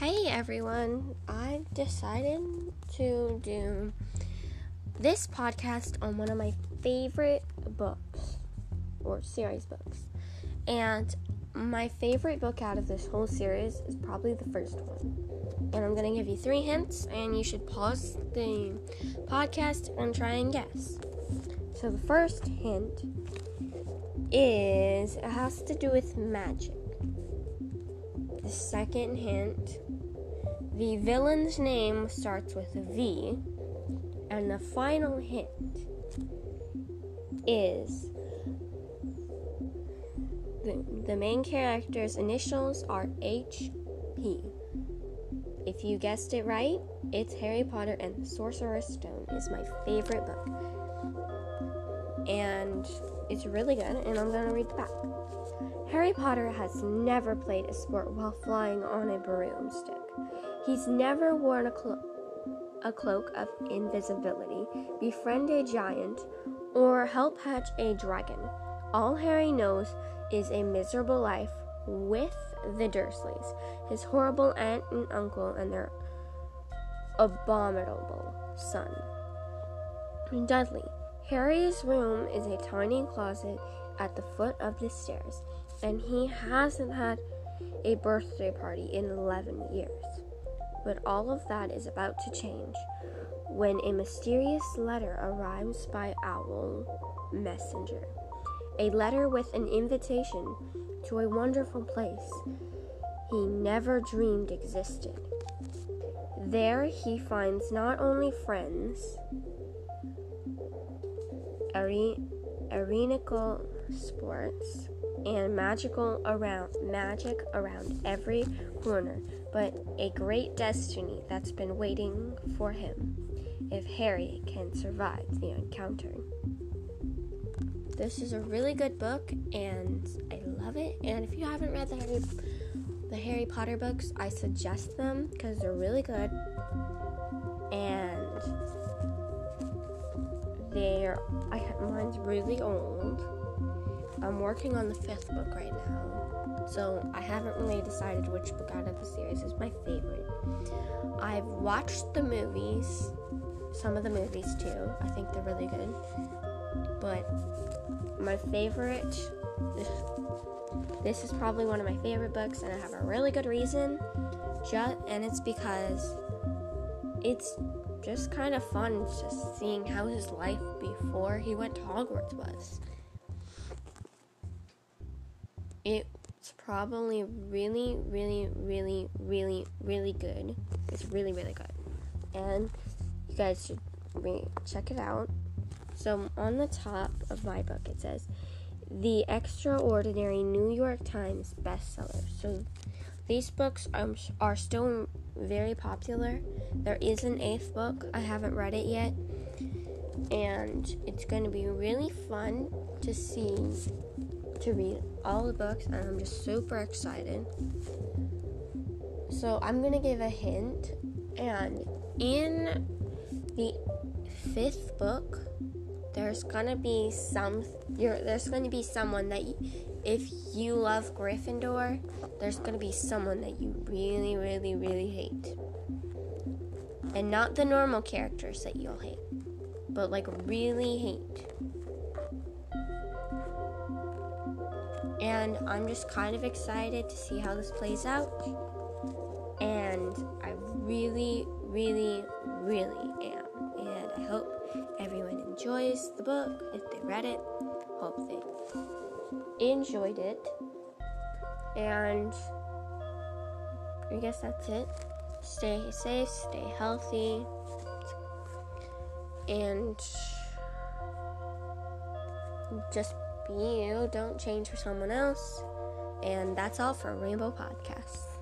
Hey everyone, I decided to do this podcast on one of my favorite books or series books. And my favorite book out of this whole series is probably the first one. And I'm going to give you three hints, and you should pause the podcast and try and guess. So the first hint is it has to do with magic. The second hint the villain's name starts with a V. And the final hint is the, the main character's initials are HP. If you guessed it right, it's Harry Potter and the Sorcerer's Stone is my favorite book. And it's really good, and I'm to read the back. Harry Potter has never played a sport while flying on a broomstick. He's never worn a, clo- a cloak of invisibility, befriend a giant, or help hatch a dragon. All Harry knows is a miserable life with the Dursleys, his horrible aunt and uncle, and their abominable son. Dudley. Harry's room is a tiny closet at the foot of the stairs, and he hasn't had a birthday party in 11 years. But all of that is about to change when a mysterious letter arrives by Owl Messenger. A letter with an invitation to a wonderful place he never dreamed existed. There he finds not only friends, areneical sports, and magical around magic around every corner, but a great destiny that's been waiting for him if Harry can survive the encounter. This is a really good book and I love it. And if you haven't read the Harry the Harry Potter books, I suggest them because they're really good. They're I mine's really old I'm working on the fifth book right now, so I haven't really decided which book out of the series is my favorite. I've watched the movies, some of the movies too. I think they're really good. But my favorite, this, is probably one of my favorite books, and I have a really good reason. Just, and it's because it's just kind of fun just seeing how his life before he went to Hogwarts was it's probably really, really, really, really, really good. It's really, really good. And you guys should re- check it out. So, on the top of my book, it says, The Extraordinary New York Times bestseller. So, these books are, are still very popular. There is an eighth book, I haven't read it yet. And it's going to be really fun to see to read all the books, and I'm just super excited. So, I'm gonna give a hint, and in the fifth book, there's gonna be some you're, there's gonna be someone that you, if you love Gryffindor, there's gonna be someone that you really, really, really hate. And not the normal characters that you'll hate, but like really hate. And I'm just kind of excited to see how this plays out. And I really, really, really am. And I hope everyone enjoys the book if they read it. Hope they enjoyed it. And I guess that's it. Stay safe, stay healthy, and just be you, don't change for someone else. And that's all for Rainbow Podcasts.